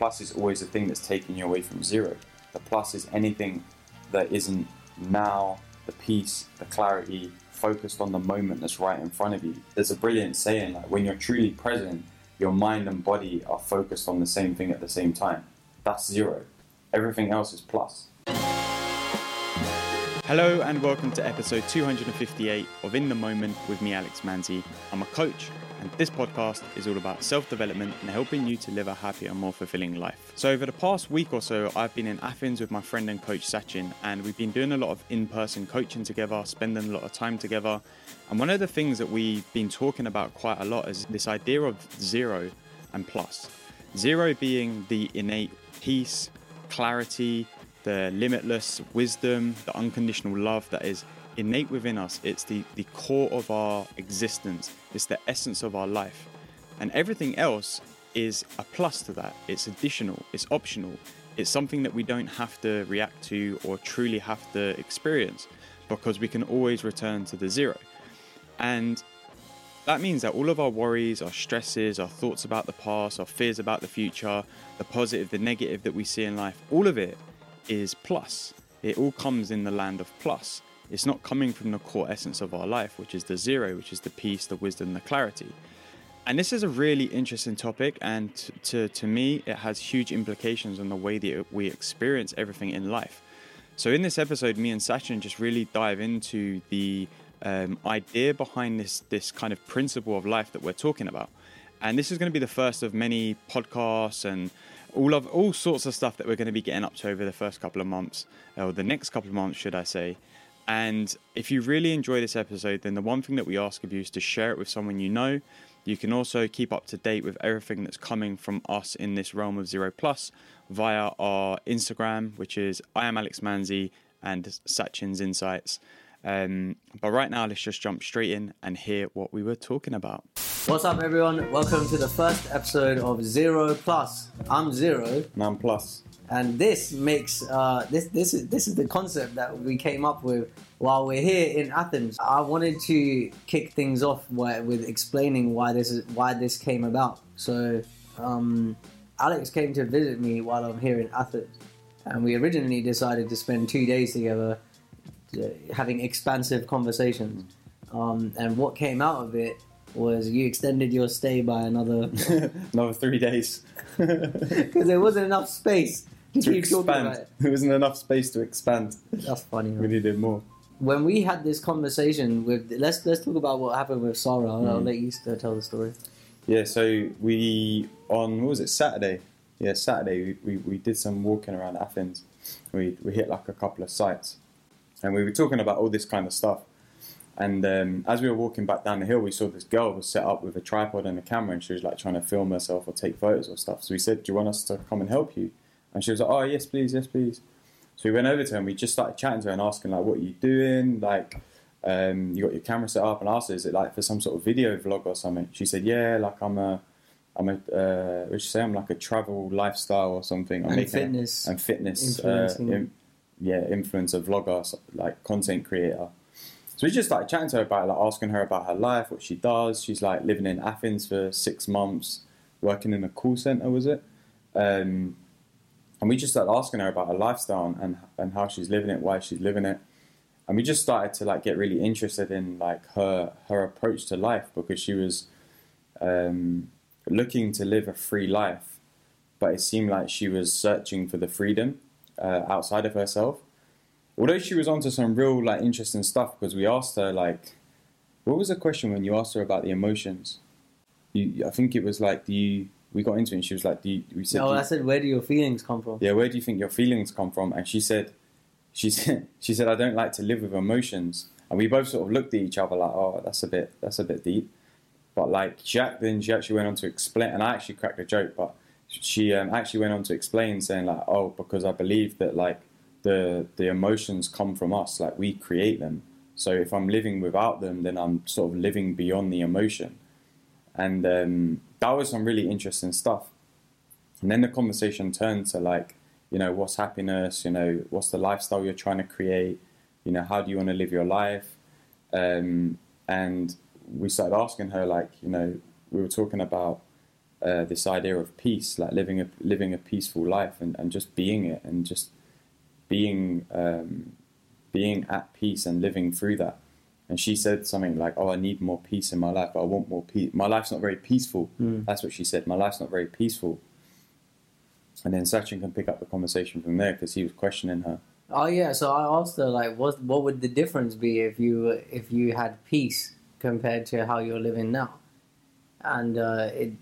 plus is always the thing that's taking you away from zero. The plus is anything that isn't now, the peace, the clarity, focused on the moment that's right in front of you. There's a brilliant saying like when you're truly present, your mind and body are focused on the same thing at the same time. That's zero. Everything else is plus. Hello and welcome to episode 258 of In the Moment with me, Alex Manzi. I'm a coach, and this podcast is all about self development and helping you to live a happier, more fulfilling life. So, over the past week or so, I've been in Athens with my friend and coach Sachin, and we've been doing a lot of in person coaching together, spending a lot of time together. And one of the things that we've been talking about quite a lot is this idea of zero and plus. Zero being the innate peace, clarity, the limitless wisdom, the unconditional love that is innate within us. It's the, the core of our existence, it's the essence of our life. And everything else is a plus to that. It's additional, it's optional, it's something that we don't have to react to or truly have to experience because we can always return to the zero. And that means that all of our worries, our stresses, our thoughts about the past, our fears about the future, the positive, the negative that we see in life, all of it is plus. It all comes in the land of plus. It's not coming from the core essence of our life, which is the zero, which is the peace, the wisdom, the clarity. And this is a really interesting topic, and to, to me, it has huge implications on the way that we experience everything in life. So, in this episode, me and Sachin just really dive into the um, idea behind this this kind of principle of life that we're talking about. And this is going to be the first of many podcasts and all of all sorts of stuff that we're going to be getting up to over the first couple of months, or the next couple of months, should I say. And if you really enjoy this episode, then the one thing that we ask of you is to share it with someone you know. You can also keep up to date with everything that's coming from us in this realm of Zero Plus via our Instagram, which is I am Alex Manzi and Sachin's Insights. Um, but right now, let's just jump straight in and hear what we were talking about. What's up, everyone? Welcome to the first episode of Zero Plus. I'm Zero, None plus. and this makes uh, this this is this is the concept that we came up with while we're here in Athens. I wanted to kick things off with explaining why this is why this came about. So, um, Alex came to visit me while I'm here in Athens, and we originally decided to spend two days together, uh, having expansive conversations. Um, and what came out of it was you extended your stay by another Another three days. because there wasn't enough space to, to keep talking about expand. it. There wasn't enough space to expand. That's funny. We needed more. When we had this conversation with, let's let's talk about what happened with Sarah. I'll, I'll Mm. let you tell the story. Yeah, so we on what was it Saturday? Yeah, Saturday we, we, we did some walking around Athens. We we hit like a couple of sites, and we were talking about all this kind of stuff. And um, as we were walking back down the hill, we saw this girl was set up with a tripod and a camera, and she was like trying to film herself or take photos or stuff. So we said, "Do you want us to come and help you?" And she was like, "Oh yes, please, yes, please." So we went over to her and we just started chatting to her and asking like, "What are you doing?" Like, um, you got your camera set up, and asked her, "Is it like for some sort of video vlog or something?" She said, "Yeah, like I'm a." I'm a, uh, what should say? I'm like a travel lifestyle or something. I'm And a- fitness. and fitness, uh, in, yeah, influencer, vlogger, like content creator. So we just started chatting to her about, like asking her about her life, what she does. She's like living in Athens for six months, working in a call center, was it? Um, and we just started asking her about her lifestyle and, and how she's living it, why she's living it. And we just started to like get really interested in like her her approach to life because she was um, looking to live a free life, but it seemed like she was searching for the freedom uh, outside of herself. Although she was onto some real like interesting stuff because we asked her like, what was the question when you asked her about the emotions? You, I think it was like, do you? We got into it and she was like, do you, we said, No, I said, where do your feelings come from? yeah, where do you think your feelings come from? And she said, she said, she said, I don't like to live with emotions. And we both sort of looked at each other like, oh, that's a bit, that's a bit deep. But like Jack, then she actually went on to explain, and I actually cracked a joke, but she um, actually went on to explain, saying like, oh, because I believe that like the the emotions come from us, like we create them. So if I'm living without them, then I'm sort of living beyond the emotion. And um, that was some really interesting stuff. And then the conversation turned to like, you know, what's happiness? You know, what's the lifestyle you're trying to create? You know, how do you want to live your life? Um, and we started asking her, like, you know, we were talking about uh, this idea of peace, like living a living a peaceful life and, and just being it and just being um, being at peace and living through that. And she said something like, "Oh, I need more peace in my life. I want more peace. My life's not very peaceful." Mm. That's what she said. My life's not very peaceful. And then Sachin can pick up the conversation from there because he was questioning her. Oh yeah, so I asked her like, what what would the difference be if you if you had peace compared to how you're living now? And uh, it,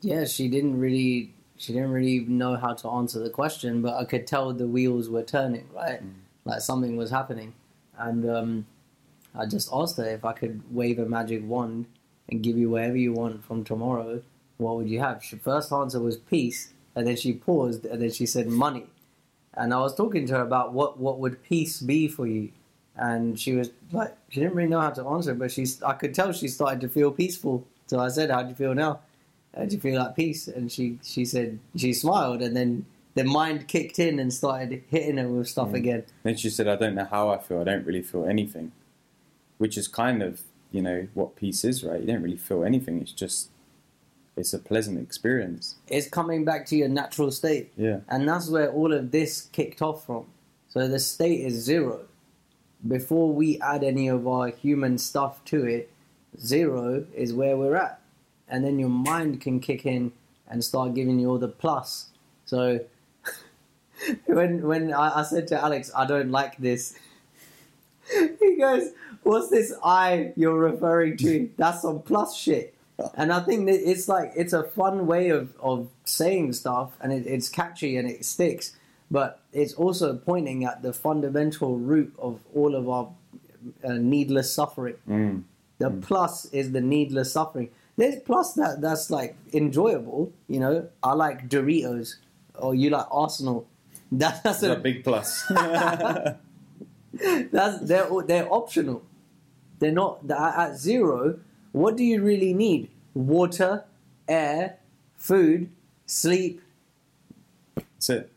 yeah, she didn't really she didn't really know how to answer the question, but I could tell the wheels were turning, right? Like something was happening, and um, I just asked her if I could wave a magic wand and give you whatever you want from tomorrow. What would you have? Her first answer was peace, and then she paused, and then she said money and I was talking to her about what what would peace be for you, and she was like, she didn't really know how to answer, but she's I could tell she started to feel peaceful. So I said, "How do you feel now? Do you feel like peace?" And she she said she smiled, and then the mind kicked in and started hitting her with stuff Mm. again. Then she said, I don't know how I feel. I don't really feel anything. Which is kind of, you know, what peace is, right? You don't really feel anything. It's just, it's a pleasant experience. It's coming back to your natural state. Yeah. And that's where all of this kicked off from. So the state is zero. Before we add any of our human stuff to it, zero is where we're at. And then your mind can kick in and start giving you all the plus. So when when I, I said to Alex, I don't like this, he goes, What's this I you're referring to? That's some plus shit. And I think that it's like it's a fun way of, of saying stuff and it, it's catchy and it sticks, but it's also pointing at the fundamental root of all of our uh, needless suffering. Mm. The plus is the needless suffering. There's plus that that's like enjoyable, you know. I like Doritos, or you like Arsenal. That, that's a a big plus. that's they're they're optional. They're not they're at zero. What do you really need? Water, air, food, sleep. That's it.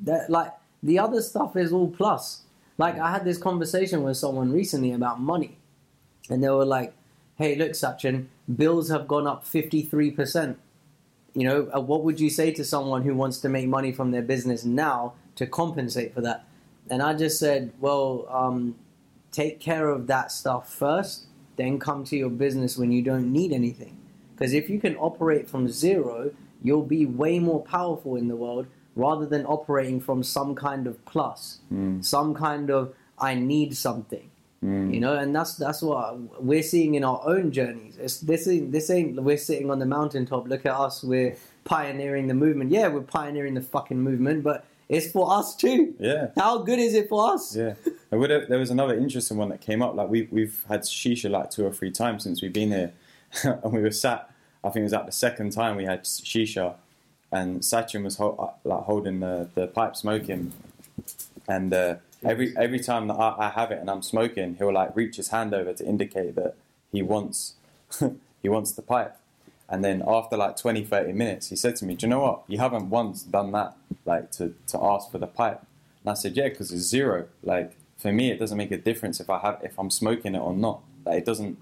That like the other stuff is all plus. Like I had this conversation with someone recently about money, and they were like, "Hey, look, Sachin, bills have gone up fifty three percent. You know, uh, what would you say to someone who wants to make money from their business now to compensate for that?" And I just said, "Well, um, take care of that stuff first, then come to your business when you don't need anything. Because if you can operate from zero, you'll be way more powerful in the world rather than operating from some kind of plus, Mm. some kind of I need something. Mm. You know, and that's that's what we're seeing in our own journeys. It's, this ain't this ain't we're sitting on the mountaintop. Look at us, we're pioneering the movement. Yeah, we're pioneering the fucking movement, but it's for us too. Yeah. How good is it for us? Yeah, there would- there was another interesting one that came up. Like we we've had shisha like two or three times since we've been here, and we were sat. I think it was at the second time we had shisha, and Sachin was ho- uh, like holding the, the pipe smoking, and uh, every every time that I, I have it and I'm smoking, he'll like reach his hand over to indicate that he wants he wants the pipe. And then after like 20, 30 minutes, he said to me, "Do you know what? You haven't once done that, like to, to ask for the pipe." And I said, "Yeah, because it's zero. Like for me, it doesn't make a difference if I have if I'm smoking it or not. Like it doesn't.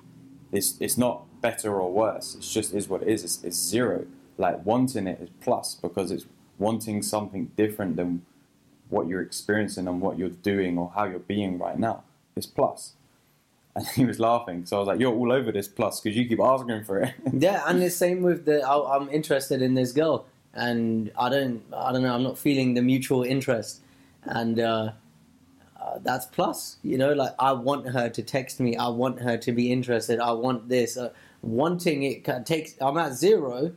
It's it's not better or worse. It's just is what it is. It's, it's zero. Like wanting it is plus because it's wanting something different than what you're experiencing and what you're doing or how you're being right now. It's plus." And he was laughing, so I was like, "You're all over this plus because you keep asking for it." Yeah, and the same with the. I, I'm interested in this girl, and I don't. I don't know. I'm not feeling the mutual interest, and uh, uh, that's plus. You know, like I want her to text me. I want her to be interested. I want this. Uh, wanting it takes. I'm at zero.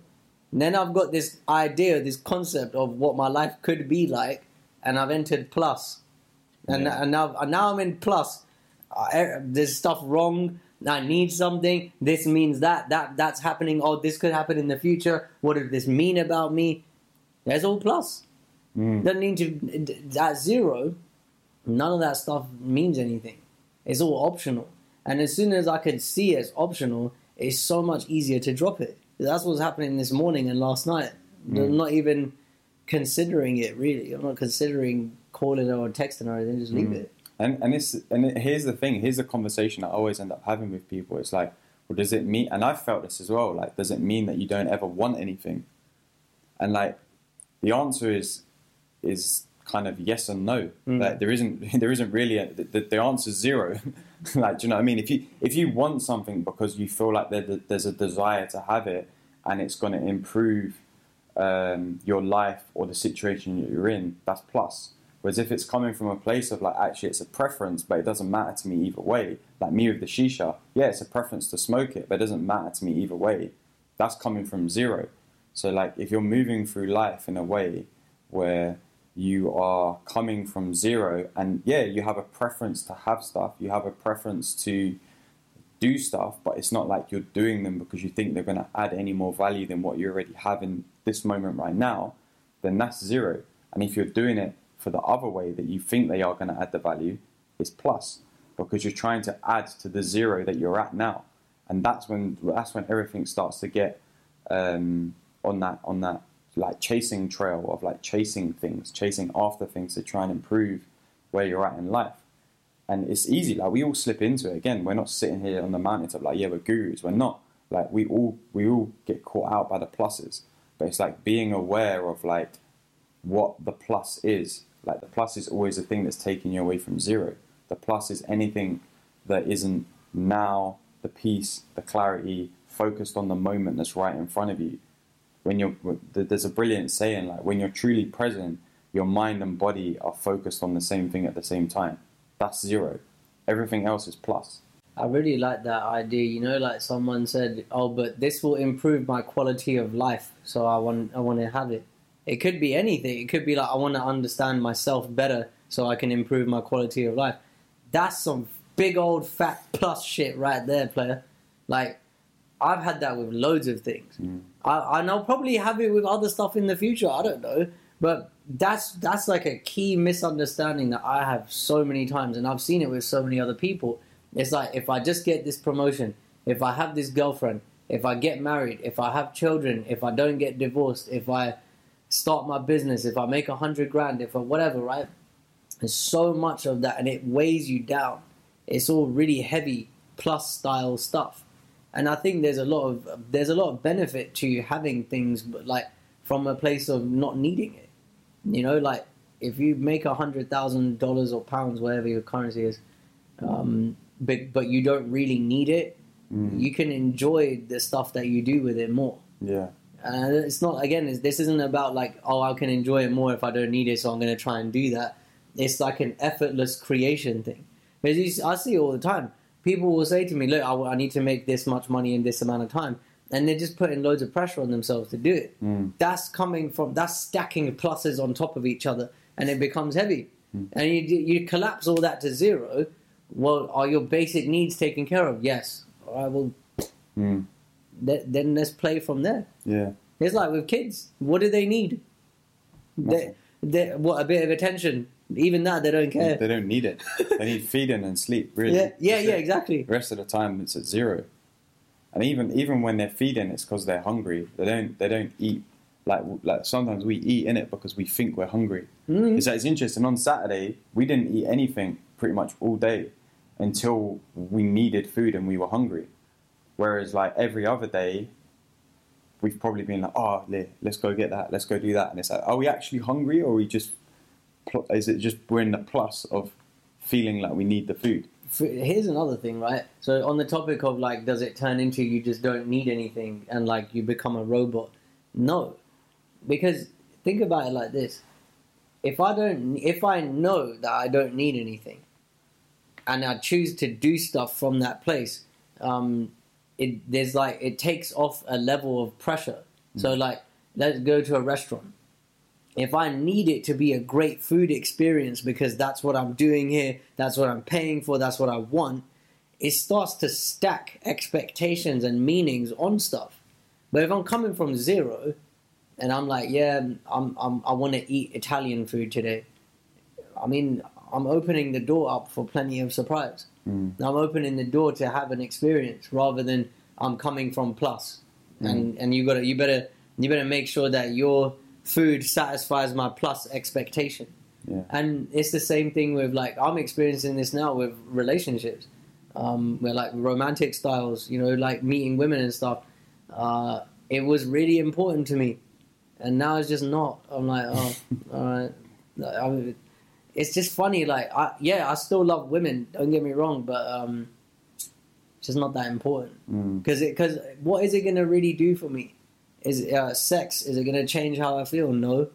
And then I've got this idea, this concept of what my life could be like, and I've entered plus, and, Yeah. and now and now I'm in plus. Uh, there's stuff wrong. I need something. This means that that that's happening. Oh, this could happen in the future. What does this mean about me? There's all plus. Mm. Doesn't need to at zero. None of that stuff means anything. It's all optional. And as soon as I could see it's optional, it's so much easier to drop it. That's what's happening this morning and last night. Mm. Not even considering it really. I'm not considering calling her or texting her. Then just leave Mm. it. And and this and it, here's the thing. Here's the conversation I always end up having with people. It's like, well, does it mean? And I've felt this as well. Like, does it mean that you don't ever want anything? And like, the answer is is kind of yes and no. Mm. Like, there isn't there isn't really a, the, the answer is zero. like, do you know what I mean? If you if you want something because you feel like there, there's a desire to have it and it's going to improve um, your life or the situation that you're in, that's plus. Whereas if it's coming from a place of like, actually, it's a preference, but it doesn't matter to me either way. Like me with the shisha, yeah, it's a preference to smoke it, but it doesn't matter to me either way. That's coming from zero. So like, if you're moving through life in a way where you are coming from zero, and yeah, you have a preference to have stuff, you have a preference to do stuff, but it's not like you're doing them because you think they're going to add any more value than what you already have in this moment right now, then that's zero. And if you're doing it for the other way that you think they are going to add the value, it's plus because you're trying to add to the zero that you're at now, and that's when that's when everything starts to get um, on that on that like chasing trail of like chasing things, chasing after things to try and improve where you're at in life. And it's easy, like we all slip into it. Again, we're not sitting here on the mountaintop like, yeah, we're gurus. We're not. Like we all we all get caught out by the pluses. But it's like being aware of like what the plus is. Like the plus is always the thing that's taking you away from zero. The plus is anything that isn't now, the peace, the clarity, focused on the moment that's right in front of you. When you're, there's a brilliant saying like when you're truly present, your mind and body are focused on the same thing at the same time. That's zero. Everything else is plus. I really like that idea. You know, like someone said, "Oh, but this will improve my quality of life, so I want I want to have it." It could be anything. It could be like I want to understand myself better, so I can improve my quality of life. That's some big old fat plus shit right there, player. Like I've had that with loads of things. Mm. I, and I'll probably have it with other stuff in the future. I don't know, but that's that's like a key misunderstanding that I have so many times, and I've seen it with so many other people. It's like if I just get this promotion, if I have this girlfriend, if I get married, if I have children, if I don't get divorced, if I start my business, if I make a hundred grand, if I whatever, right? There's so much of that, and it weighs you down. It's all really heavy plus style stuff, and I think there's a lot of there's a lot of benefit to having things, but like from a place of not needing it. You know, like if you make a hundred thousand dollars or pounds, whatever your currency is, um, but but you don't really need it, Mm. you can enjoy the stuff that you do with it more. Yeah. And it's not again. It's, this isn't about like oh I can enjoy it more if I don't need it, so I'm going to try and do that. It's like an effortless creation thing. Because I see all the time. People will say to me, "Look, I, I need to make this much money in this amount of time," and they're just putting loads of pressure on themselves to do it. Mm. That's coming from that's stacking pluses on top of each other, and it becomes heavy. Mm. And you you collapse all that to zero. Well, are your basic needs taken care of? Yes. All right. Well, Mm. th- then let's play from there. Yeah. It's like with kids. What do they need? They, they, what a bit of attention. Even that they don't care. They don't need it. They need feeding and sleep. Really. Yeah, yeah, yeah, exactly. The rest of the time it's at zero. And even even when they're feeding, it's because they're hungry. They don't they don't eat like like sometimes we eat in it because we think we're hungry. Mhm. It's, it's interesting. On Saturday, we didn't eat anything pretty much all day until we needed food and we were hungry. Whereas like every other day, we've probably been like, oh, le- let's go get that, let's go do that, and it's like, are we actually hungry or are we just? Is it just we're in the plus of feeling like we need the food? Here's another thing, right? So on the topic of like, does it turn into you just don't need anything and like you become a robot? No, because think about it like this: if I don't, if I know that I don't need anything, and I choose to do stuff from that place, um, it there's like it takes off a level of pressure. So like, let's go to a restaurant. If I need it to be a great food experience because that's what I'm doing here, that's what I'm paying for, that's what I want, it starts to stack expectations and meanings on stuff. But if I'm coming from zero, and I'm like, yeah, I'm, I'm I want to eat Italian food today. I mean, I'm opening the door up for plenty of surprise. Mm. I'm opening the door to have an experience rather than I'm coming from plus. And and you got to you better you better make sure that your food satisfies my plus expectation. Yeah. And it's the same thing with like I'm experiencing this now with relationships. um, where like romantic styles, you know, like meeting women and stuff, uh, it was really important to me, and now it's just not. I'm like, oh, all right. I mean, it's just funny. Like, I, yeah, I still love women. Don't get me wrong, but um, it's just not that important. Mm. Because because what is it gonna really do for me? Is uh, sex? Is it gonna change how I feel? No.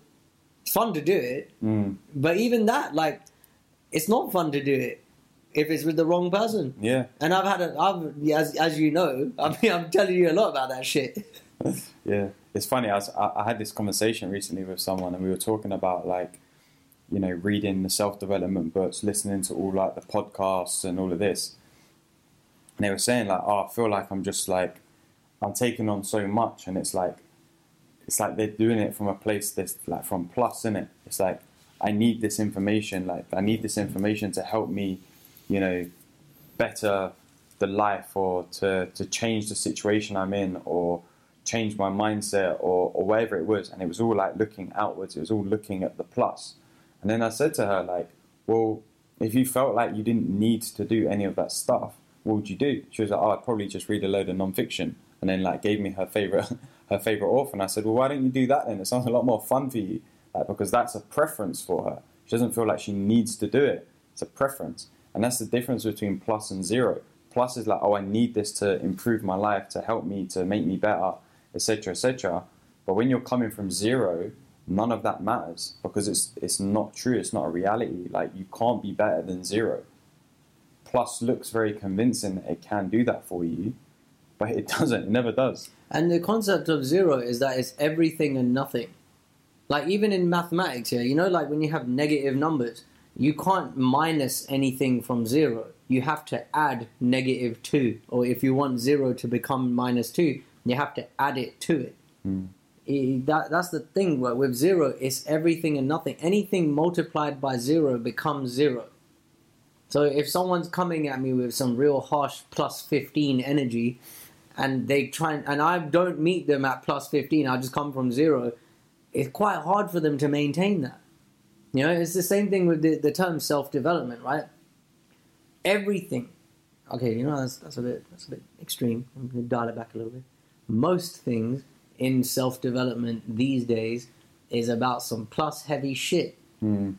It's fun to do it, Mm. but even that, like, it's not fun to do it if it's with the wrong person. Yeah. And I've had a, I've as as you know, I mean, I'm telling you a lot about that shit. Yeah, it's funny. I, was, I, I had this conversation recently with someone, and we were talking about like, you know, reading the self development books, listening to all like the podcasts and all of this. And they were saying like, oh, I feel like I'm just like, I'm taking on so much, and it's like, it's like they're doing it from a place that's like from plus in it. It's like I need this information. Like I need this information to help me, you know, better the life or to to change the situation I'm in or change my mindset or, or whatever it was and it was all like looking outwards it was all looking at the plus. plus and then i said to her like well if you felt like you didn't need to do any of that stuff what would you do she was like oh i'd probably just read a load of non-fiction and then like gave me her favorite her favorite author and i said well why don't you do that then? It sounds a lot more fun for you. Like, because that's a preference for her. She doesn't feel like she needs to do it. It's a preference. And that's the difference between plus and zero. Plus is like oh i need this to improve my life to help me to make me better etc etc but when you're coming from zero none of that matters because it's it's not true. It's not a reality. Like you can't be better than zero. Plus looks very convincing that it can do that for you but it doesn't it never does And the concept of zero is that it's everything and nothing. Like even in mathematics here, you know, like when you have negative numbers, you can't minus anything from zero. You have to add negative two, or if you want zero to become minus two, you have to add it to it. Hmm. I- that, that's the thing. Where with zero, it's everything and nothing. Anything multiplied by zero becomes zero. So if someone's coming at me with some real harsh plus fifteen energy, and they try and, and I don't meet them at plus 15, I just come from zero, it's quite hard for them to maintain that. You know, it's the same thing with the, the term self development, right? Everything. Okay, you know, that's, that's a bit that's a bit extreme. I'm going to dial it back a little bit. Most things in self development these days is about some plus heavy shit. Hmm.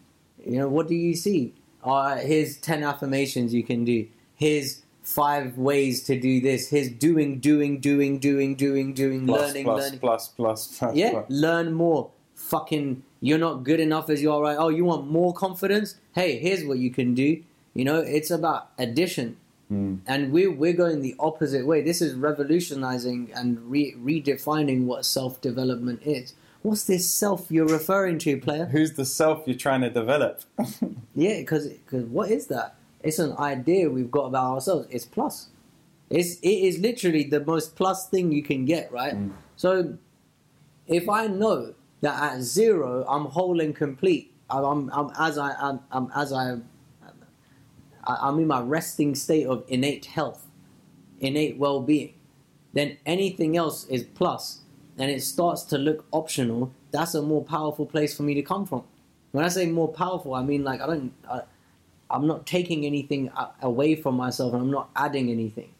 You know, what do you see? Uh, here's 10 affirmations you can do. Here's five ways to do this. Here's doing, doing, doing, doing, doing, doing, plus learning, plus, learning. plus plus plus Yeah, plus. learn more. Fucking, you're not good enough as you are right. Oh, you want more confidence? Hey, here's what you can do. You know, it's about addition. Hmm. And we're, we're going the opposite way. This is revolutionizing and re- redefining what self development is. What's this self you're referring to, player? who's the self you're trying to develop Yeah, because what is that? It's an idea we've got about ourselves. It's plus. It's it is literally the most plus thing you can get, right? Mm. So, if I know that at zero I'm whole and complete, I'm, I'm, I'm as I I'm, I'm as I I- I'm in my resting state of innate health, innate well-being, then anything else is plus, and it starts to look optional. That's a more powerful place for me to come from. When I say more powerful, I mean like I don't. I, I'm not taking anything away from myself, and I'm not adding anything.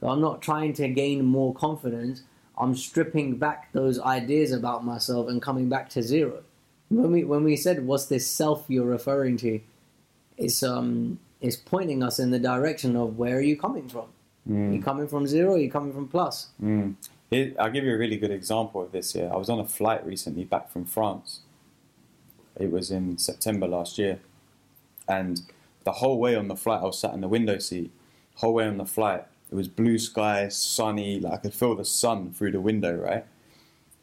So I'm not trying to gain more confidence. I'm stripping back those ideas about myself and coming back to zero. When we when we said what's this self you're referring to, it's um it's pointing us in the direction of where are you coming from? Hmm. You coming from zero? Or you coming from plus? Mm. Here, I'll give you a really good example of this here. I was on a flight recently back from France. It was in September last year. And the whole way on the flight, I was sat in the window seat. Whole way on the flight, it was blue sky, sunny, like I could feel the sun through the window, right?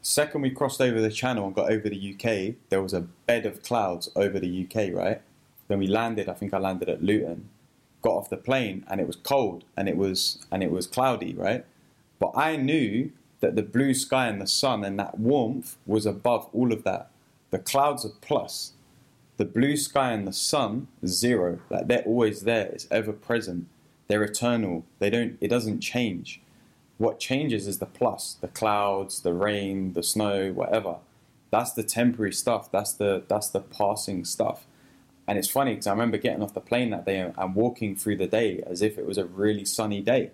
Second, we crossed over the channel and got over the UK, there was a bed of clouds over the UK, right? Then we landed, I think I landed at Luton, got off the plane, and it was cold and it was and it was cloudy, right? But I knew that the blue sky and the sun and that warmth was above all of that. The clouds are plus. The blue sky and the sun, zero. Like they're always there. It's ever present. They're eternal. They don't it doesn't change. What changes is the plus, the clouds, the rain, the snow, whatever. That's the temporary stuff. That's the that's the passing stuff. And it's funny because I remember getting off the plane that day and, walking through the day as if it was a really sunny day,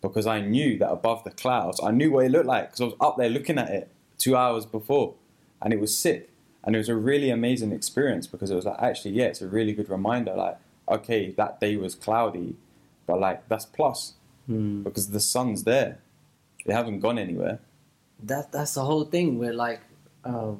because I knew that above the clouds, I knew what it looked like because I was up there looking at it two hours before, and it was sick. And it was a really amazing experience because it was like actually yeah, it's a really good reminder. Like okay, that day was cloudy, but like that's plus because the sun's there. It hasn't gone anywhere. that that's the whole thing where like uh,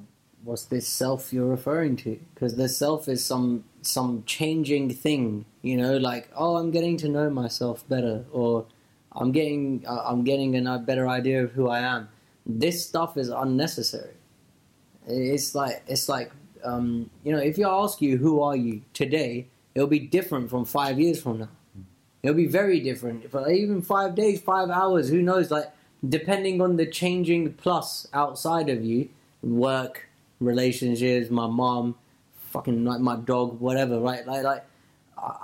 what's this self you're referring to because the self is some some changing thing you know like oh i'm getting to know myself better or i'm getting uh, i'm getting a better idea of who i am this stuff is unnecessary it's like it's like um, you know if you ask you who are you? today it'll be different from five years from now. It'll be very different. For even five days five hours who knows? Like depending on the changing plus outside of you work relationships my mom fucking like my dog whatever right? Like like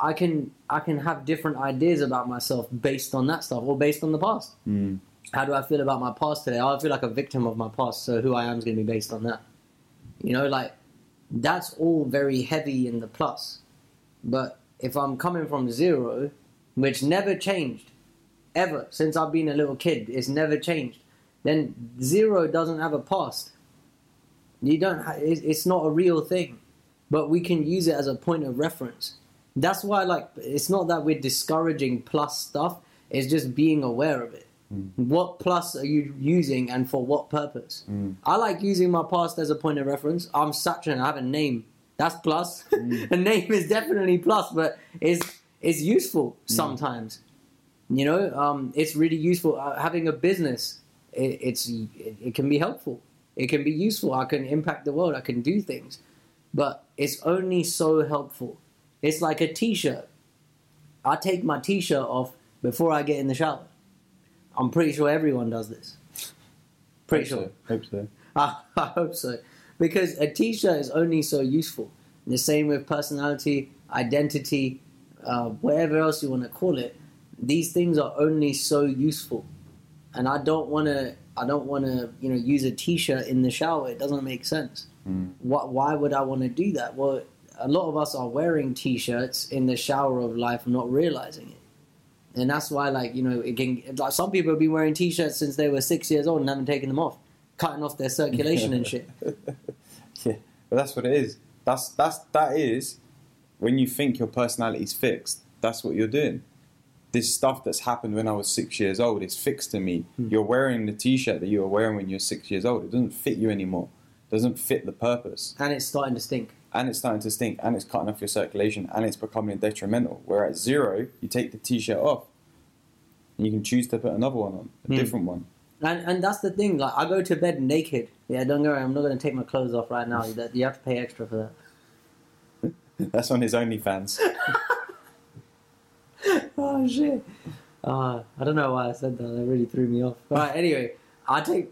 I- can i can have different ideas about myself based on that stuff or based on the past. How do i feel about my past today? I feel like a victim of my past so who i am is going to be based on that you know like that's all very heavy in the plus but if i'm coming from zero which never changed ever since I've been a little kid. It's never changed. Then zero doesn't have a past. You don't. It's not a real thing, but we can use it as a point of reference. That's why, like, it's not that we're discouraging plus stuff. It's just being aware of it. What plus are you using, and for what purpose? I like using my past as a point of reference. I'm Sachin. I have a name. That's plus. a name is definitely plus, but it's it's useful sometimes. You know, um, it's really useful. Uh, having a business, it, it's it, it can be helpful. It can be useful. I can impact the world. I can do things, but it's only so helpful. It's like a t-shirt. I take my t-shirt off before I get in the shower. I'm pretty sure everyone does this. Pretty Hope sure. so. Hope so. I, I hope so. Because a t shirt is only so useful. The same with personality, identity, uh, whatever else you want to call it. These things are only so useful. And I don't want to. I don't want to, you know, use a T-shirt in the shower. It doesn't make sense. What? Why would I want to do that? Well, a lot of us are wearing T-shirts in the shower of life, not realizing it. And that's why, like, you know, it can. Like, some people have been wearing T-shirts since they were six years old and haven't taken them off, cutting off their circulation and shit. Yeah, but that's what it is. That's that's that is when you think your personality's fixed. That's what you're doing. This stuff that's happened when I was six years old is fixed to me. Hmm. You're wearing the T-shirt that you were wearing when you were six years old. It doesn't fit you anymore. It doesn't fit the purpose, And it's starting to stink. And it's starting to stink, and it's cutting off your circulation, and it's becoming detrimental. Where at zero, you take the T-shirt off, and you can choose to put another one on, a Hmm. different one. And and that's the thing. Like, I go to bed naked. Yeah, don't worry. I'm not going to take my clothes off right now. You have to pay extra for that. That's on his OnlyFans. oh shit! Uh, I don't know why I said that. That really threw me off. Right. Anyway, I take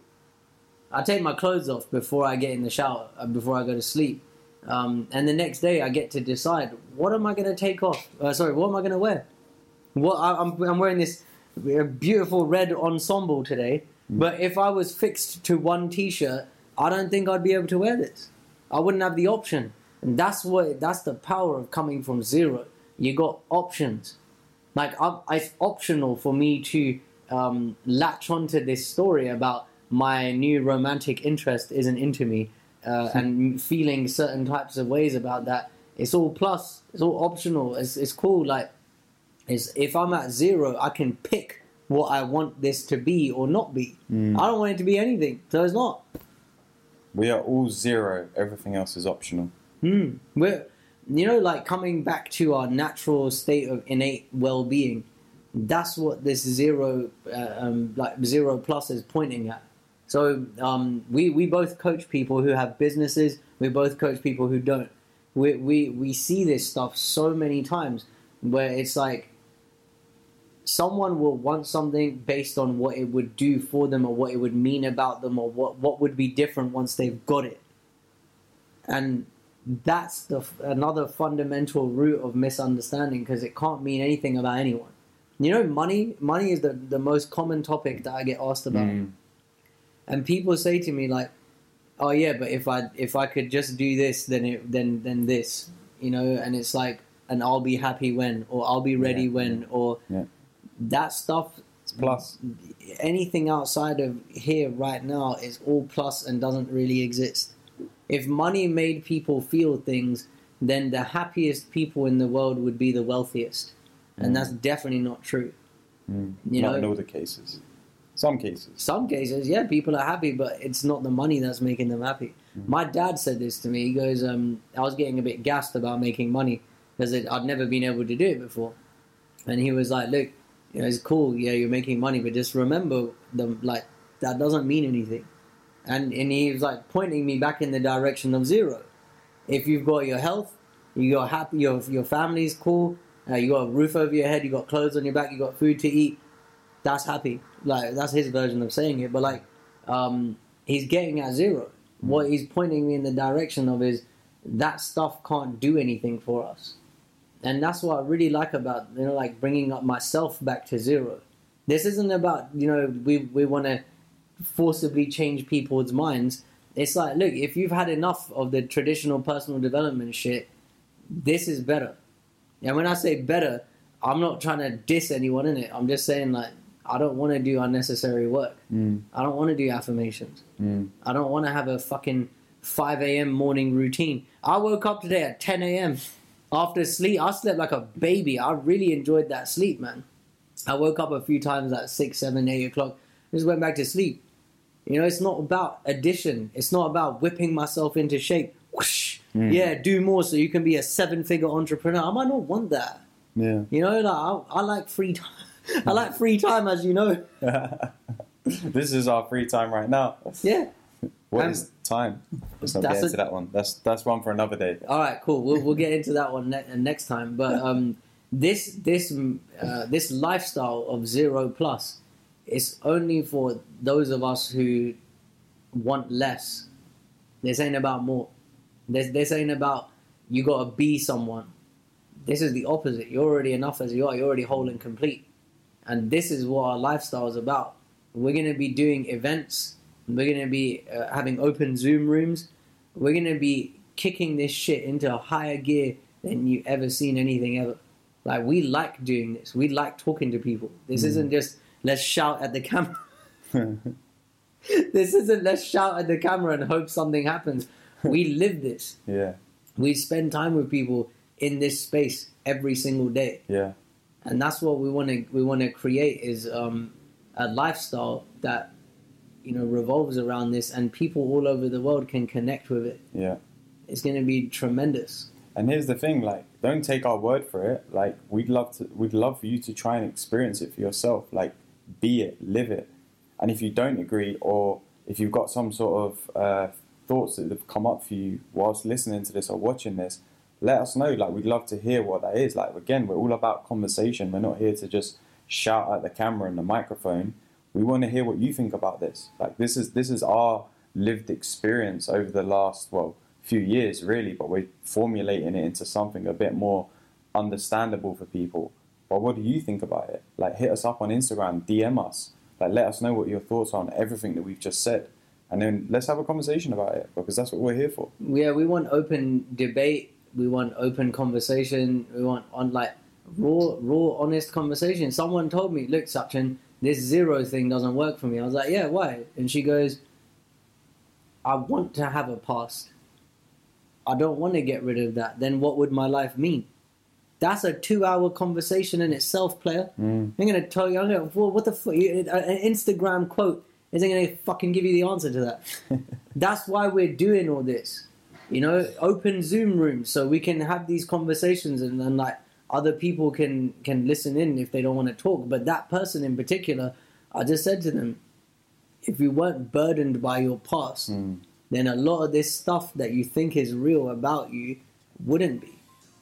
I take my clothes off before I get in the shower. uh, Before I go to sleep. Um, and the next day, I get to decide what am I going to take off. Uh, sorry, what am I going to wear? What I, I'm I'm wearing this beautiful red ensemble today. But if I was fixed to one T-shirt, I don't think I'd be able to wear this. I wouldn't have the option. And that's what that's the power of coming from zero. You got options. Like I, it's optional for me to um, latch onto this story about my new romantic interest isn't into me, uh, and feeling certain types of ways about that. It's all plus. It's all optional. It's it's cool. Like, it's if I'm at zero, I can pick what I want this to be or not be. I don't want it to be anything, so it's not. We are all zero. Everything else is optional. Hmm. We're, you know, like coming back to our natural state of innate well-being. That's what this zero, uh, um, like zero plus, is pointing at. So um, we we both coach people who have businesses. We both coach people who don't. We we we see this stuff so many times where it's like someone will want something based on what it would do for them or what it would mean about them or what what would be different once they've got it and that's the another fundamental root of misunderstanding because it can't mean anything about anyone you know money money is the, the most common topic that i get asked about Mm. And people say to me like oh yeah but if i if i could just do this then it then then this you know, and it's like, and I'll be happy when, or I'll be ready Yeah, when, or Yeah. that stuff. It's plus. Anything outside of here right now is all plus and doesn't really exist. If money made people feel things, then the happiest people in the world would be the wealthiest, and Mm. that's definitely not true. Mm. You Not know- in all the cases. Some cases. some cases, yeah, people are happy, but it's not the money that's making them happy. My dad said this to me. He goes, um, I was getting a bit gassed about making money because I'd never been able to do it before. And he was like, look, you know, it's cool, yeah, you're making money, but just remember, the, like, that doesn't mean anything. And, and he was like pointing me back in the direction of zero. If you've got your health, you're happy, your, your family's cool, uh, you got a roof over your head, you got clothes on your back, you got food to eat, that's happy. Like that's his version of saying it. But like, um, he's getting at zero. What he's pointing me in the direction of is that stuff can't do anything for us, and that's what I really like about you know like bringing up myself back to zero. This isn't about you know we we want to forcibly change people's minds. It's like look if you've had enough of the traditional personal development shit, this is better. And when I say better, I'm not trying to diss anyone in it. I'm just saying like I don't want to do unnecessary work. Mm. I don't want to do affirmations. Mm. I don't want to have a fucking 5 a.m. morning routine. I woke up today at 10 a.m. after sleep. I slept like a baby. I really enjoyed that sleep, man. I woke up a few times at 6, 7, 8 o'clock. Just went back to sleep. You know, it's not about addition. It's not about whipping myself into shape. Whoosh. Mm. Yeah, do more so you can be a seven figure entrepreneur. I might not want that. Yeah. You know, like I, I like free time. I like free time, as you know. this is our free time right now. Yeah. What Um, is time? Let's not get into that one. That's that's one for another day. All right, cool. We'll we'll get into that one ne- next time. But um, this this uh, this lifestyle of zero plus is only for those of us who want less. This ain't about more. This this ain't about you got to be someone. This is the opposite. You're already enough as you are. You're already whole and complete. And this is what our lifestyle is about. We're going to be doing events. We're going to be uh, having open Zoom rooms. We're going to be kicking this shit into a higher gear than you've ever seen anything ever. Like, we like doing this. We like talking to people. This isn't just let's shout at the camera. this isn't let's shout at the camera and hope something happens. We live this. yeah, We spend time with people in this space every single day yeah, and that's what we want to we want to create is um, a lifestyle that you know revolves around this and people all over the world can connect with it yeah. it's going to be tremendous And here's the thing, like, don't take our word for it. Like, we'd love to, we'd love for you to try and experience it for yourself. Like, be it, live it. And if you don't agree, or if you've got some sort of uh, thoughts that have come up for you whilst listening to this or watching this, let us know. Like, we'd love to hear what that is. Like, again, we're all about conversation. We're not here to just shout at the camera and the microphone. We want to hear what you think about this. Like, this is this is our lived experience over the last well few years, really. But we're formulating it into something a bit more understandable for people. But what do you think about it? Like, hit us up on Instagram, DM us. Like, let us know what your thoughts are on everything that we've just said, and then let's have a conversation about it because that's what we're here for. yeah we want open debate we want open conversation we want on like raw raw honest conversation someone told me look Sachin, this zero thing doesn't work for me i was like yeah why and she goes i want to have a past i don't want to get rid of that then what would my life mean that's a two-hour conversation in itself, player. Mm. I'm gonna tell you. I'm gonna, well, what the fuck? An Instagram quote isn't gonna fucking give you the answer to that. That's why we're doing all this. You know, open Zoom rooms so we can have these conversations and then like other people can can listen in if they don't want to talk. But that person in particular, I just said to them, if you weren't burdened by your past, Mm. then a lot of this stuff that you think is real about you wouldn't be.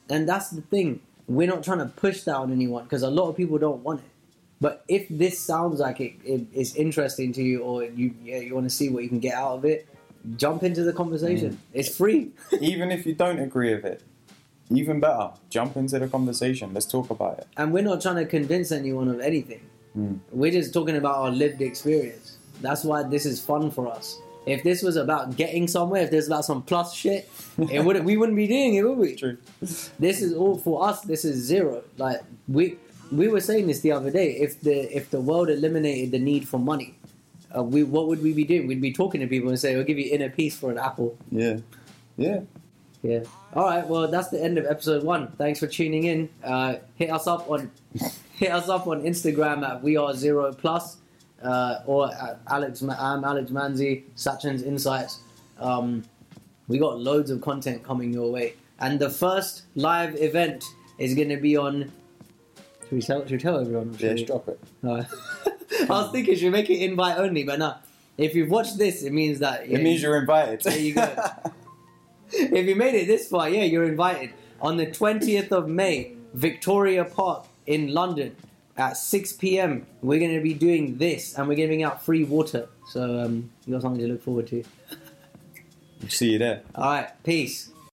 And that's the thing. We're not trying to push that on anyone because a lot of people don't want it. But if this sounds like it, it is interesting to you or you yeah, you want to see what you can get out of it, jump into the conversation. It's free. even if you don't agree with it, even better, jump into the conversation. Let's talk about it. and we're not trying to convince anyone of anything. Mm. We're just talking about our lived experience. That's why this is fun for us. If this was about getting somewhere, if there's about some plus shit, it would we wouldn't be doing it, would we? True. This is all for us. This is zero. Like we we were saying this the other day. If the if the world eliminated the need for money, uh, we what would we be doing? We'd be talking to people and say, "We'll give you inner peace for an apple." Yeah. Yeah. Yeah. All right. Well, that's the end of episode one. Thanks for tuning in. Uh, hit us up on hit us up on Instagram at we are zero plus uh, or at Alex. I'm Alex Manzi. Sachin's Insights. Um, we got loads of content coming your way, and the first live event is going to be on. Should we tell? Should we tell everyone? Should Yeah, we- just drop it. I was thinking, should we make it invite only? But no. If you've watched this, it means that It means you're invited. There you go. if you made it this far, yeah, you're invited. On the 20th of May, Victoria Park in London at 6 p.m. We're going to be doing this and we're giving out free water. So um, you got something to look forward to. See you there. All right, peace.